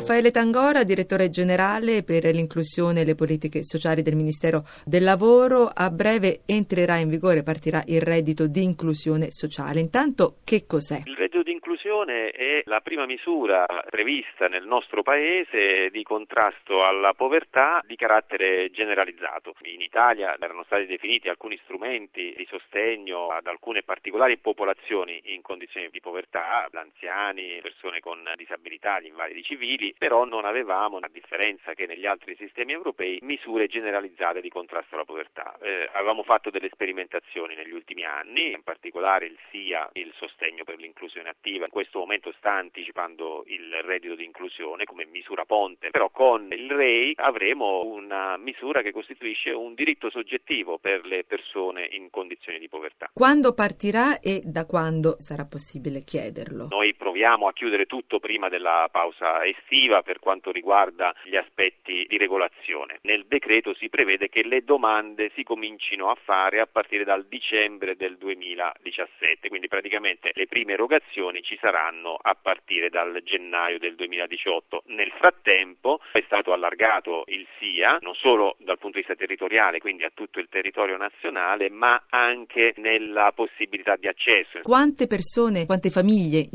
Raffaele Tangora, direttore generale per l'inclusione e le politiche sociali del Ministero del Lavoro, a breve entrerà in vigore, partirà il reddito di inclusione sociale. Intanto che cos'è? Il reddito di inclusione è la prima misura prevista nel nostro Paese di contrasto alla povertà di carattere generalizzato. In Italia erano stati definiti alcuni strumenti di sostegno ad alcune particolari popolazioni in condizioni di povertà, anziani, persone con disabilità, gli invalidi civili, però non avevamo, a differenza che negli altri sistemi europei, misure generalizzate di contrasto alla povertà. Eh, avevamo fatto delle sperimentazioni negli ultimi anni, in particolare il SIA, il sostegno per l'inclusione attiva, in questo momento sta anticipando il reddito di inclusione come misura ponte, però con il REI avremo una misura che costituisce un diritto soggettivo per le persone in condizioni di povertà. Quando partirà e da quando sarà possibile chiederlo? Noi proviamo a chiudere tutto prima della pausa estiva per quanto riguarda gli aspetti di regolazione. Nel decreto si prevede che le domande si comincino a fare a partire dal dicembre del 2017, quindi praticamente le prime erogazioni ci saranno a partire dal gennaio del 2018. Nel frattempo è stato allargato il SIA non solo dal punto di vista territoriale, quindi a tutto il territorio nazionale, ma anche nella possibilità di accesso. Quante persone, quante famiglie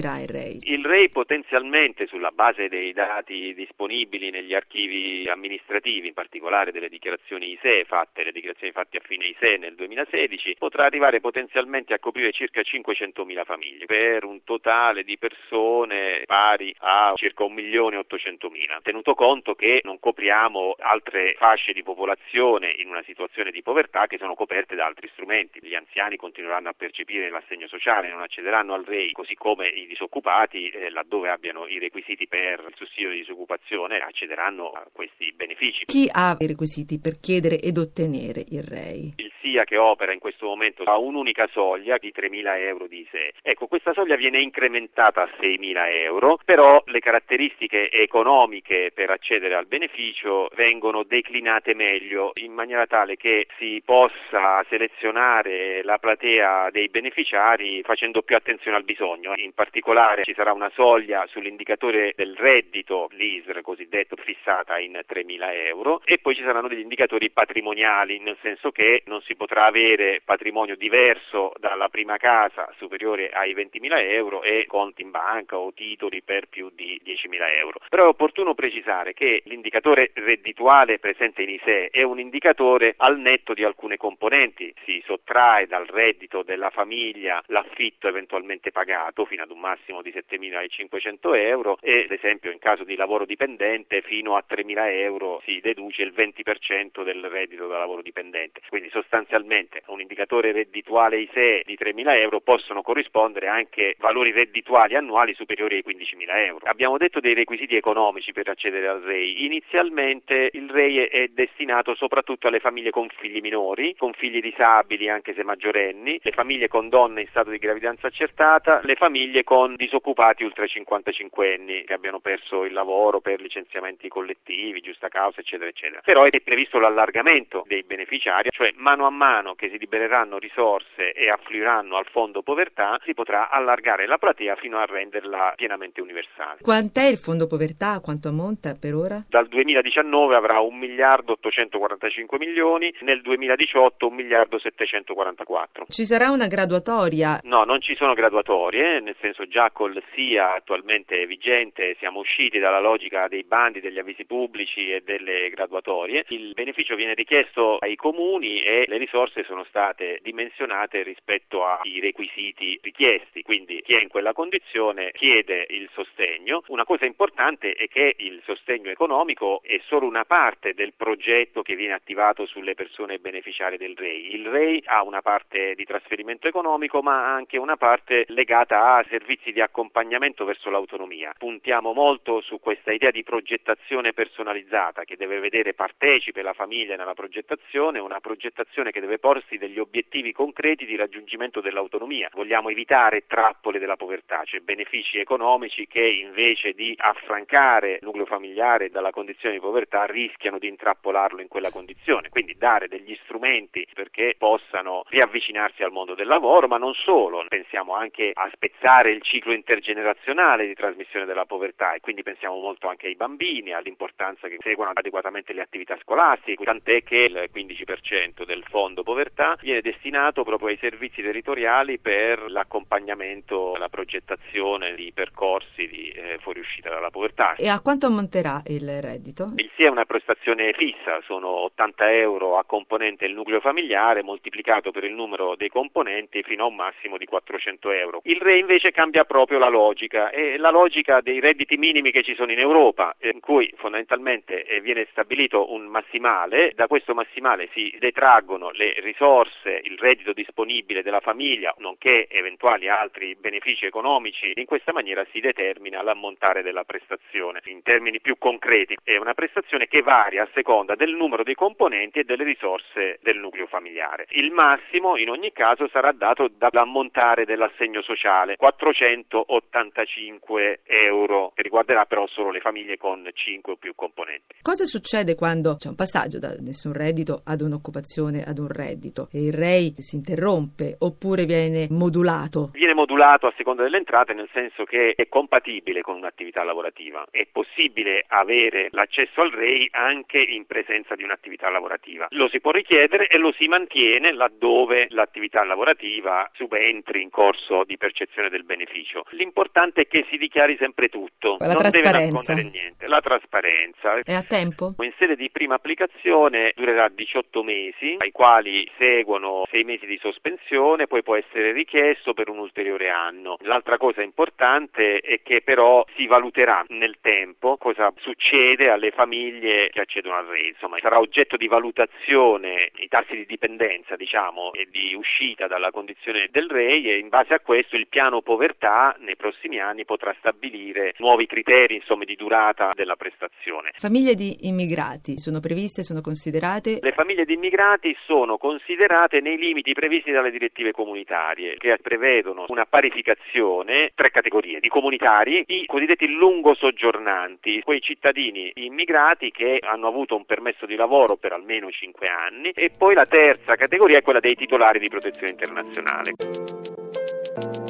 includerà il REI? Il REI potenzialmente sulla base dei dati disponibili negli archivi amministrativi, in particolare delle dichiarazioni ISEE fatte, le dichiarazioni fatte a fine ISEE nel 2016, potrà arrivare potenzialmente a coprire circa 500.000 famiglie, per un totale di persone pari a circa 1.800.000, tenuto conto che non copriamo altre fasce di popolazione in una situazione di povertà che sono coperte da altri strumenti. Gli anziani continueranno a percepire l'assegno sociale, non accederanno al REI, così come i disoccupati, eh, laddove abbiano i requisiti per il sussidio di disoccupazione accederanno a questi benefici. Chi ha i requisiti per chiedere ed ottenere il REI? Il SIA che opera in questo momento ha un'unica soglia di 3.000 euro di ISEE. Ecco, questa soglia viene incrementata a 6.000 euro, però le caratteristiche economiche per accedere al beneficio vengono declinate meglio in maniera tale che si possa selezionare la platea dei beneficiari facendo più attenzione al bisogno. In particolare ci sarà una soglia sull'indicatore del reddito, l'ISR cosiddetto, fissata in 3.000 euro e poi ci saranno degli indicatori patrimoniali, nel senso che non si potrà avere patrimonio diverso dalla prima casa superiore ai 20.000 euro e conti in banca o titoli per più di 10.000 euro. Però è opportuno precisare che l'indicatore reddituale presente in ISEE è un indicatore al netto di alcune componenti, si sottrae dal reddito della famiglia l'affitto eventualmente pagato fino ad un massimo di 7.500 euro e ad esempio in caso di lavoro dipendente fino a 3.000 euro si deduce il 20% del reddito da lavoro dipendente. Quindi sostanzialmente a un indicatore reddituale ISEE di 3.000 euro possono corrispondere anche valori reddituali annuali superiori ai 15.000 euro. Abbiamo detto dei requisiti economici per accedere al REI. Inizialmente il REI è destinato soprattutto alle famiglie con figli minori, con figli disabili anche se maggiorenni, le famiglie con donne in stato di gravidanza accertata, le famiglie con disoccupati ultra 55 anni che abbiano perso il lavoro per licenziamenti collettivi, giusta causa, eccetera, eccetera. Però è previsto l'allargamento dei beneficiari, cioè mano a mano che si libereranno risorse e affluiranno al fondo povertà, si potrà allargare la platea fino a renderla pienamente universale. Quant'è il fondo povertà? Quanto ammonta per ora? Dal 2019 avrà 1 miliardo 845 milioni, nel 2018 1 miliardo 744. Ci sarà una graduatoria? No, non ci sono graduatorie, nel senso già col SIA attualmente vigente siamo usciti dalla logica dei bandi, degli avvisi pubblici e delle graduatorie. Il beneficio viene richiesto ai comuni e le risorse sono state dimensionate rispetto ai requisiti richiesti, quindi chi è in quella condizione chiede il sostegno. Una cosa importante è che il sostegno economico è solo una parte del progetto che viene attivato sulle persone beneficiarie del REI. Il REI ha una parte di trasferimento economico ma anche una parte legata a servizi di accompagnamento verso l'autonomia. Puntiamo molto su questa idea di progettazione personalizzata che deve vedere partecipe la famiglia nella progettazione, una progettazione un'amministrazione che deve porsi degli obiettivi concreti di raggiungimento dell'autonomia. Vogliamo evitare trappole della povertà, cioè benefici economici che invece di affrancare il nucleo familiare dalla condizione di povertà rischiano di intrappolarlo in quella condizione. Quindi dare degli strumenti perché possano riavvicinarsi al mondo del lavoro, ma non solo. Pensiamo anche a spezzare il ciclo intergenerazionale di trasmissione della povertà e quindi pensiamo molto anche ai bambini, all'importanza che seguano adeguatamente le attività scolastiche, tant'è che il 15% del fondo povertà viene destinato proprio ai servizi territoriali per l'accompagnamento, la progettazione di percorsi di eh, fuoriuscita dalla povertà. E a quanto ammonterà il reddito? Il SIE è una prestazione fissa, sono 80 euro a componente il nucleo familiare moltiplicato per il numero dei componenti fino a un massimo di 400 euro. Il RE invece cambia proprio la logica, è la logica dei redditi minimi che ci sono in Europa, in cui fondamentalmente eh, viene stabilito un massimale, da questo massimale si detraggono le risorse, il reddito disponibile della famiglia, nonché eventuali altri benefici economici, in questa maniera si determina l'ammontare della prestazione. In termini più concreti è una prestazione che varia a seconda del numero dei componenti e delle risorse del nucleo familiare. Il massimo in ogni caso sarà dato dall'ammontare dell'assegno sociale, 485 euro, che riguarderà però solo le famiglie con 5 o più componenti. Cosa succede quando c'è un passaggio da nessun reddito ad un'occupazione ad un reddito e il REI si interrompe oppure viene modulato? Viene modulato a seconda delle entrate nel senso che è compatibile con un'attività lavorativa. È possibile avere l'accesso al REI anche in presenza di un'attività lavorativa. Lo si può richiedere e lo si mantiene laddove l'attività lavorativa subentri in corso di percezione del beneficio. L'importante è che si dichiari sempre tutto, La non deve nascondere niente. La trasparenza. È a tempo? In sede di prima applicazione durerà 18 mesi, ai quali seguono 6 mesi di sospensione, poi può essere richiesto per un ulteriore anno. L'altra cosa importante è che però si valuterà nel tempo cosa succede alle famiglie che accedono al REI, insomma sarà oggetto di valutazione i tassi di dipendenza diciamo e di uscita dalla condizione del REI e in base a questo il piano povertà nei prossimi anni potrà stabilire nuovi criteri insomma, di durata della prestazione. Famiglie di immigrati sono previste, sono considerate? Le famiglie di immigrati sono considerate nei limiti previsti dalle direttive comunitarie che prevedono una parificazione, tre categorie, di comunitari, i cosiddetti lungo soggiornanti, quei cittadini immigrati che hanno avuto un permesso di lavoro per almeno 5 anni e poi la terza categoria è quella dei titolari di protezione internazionale.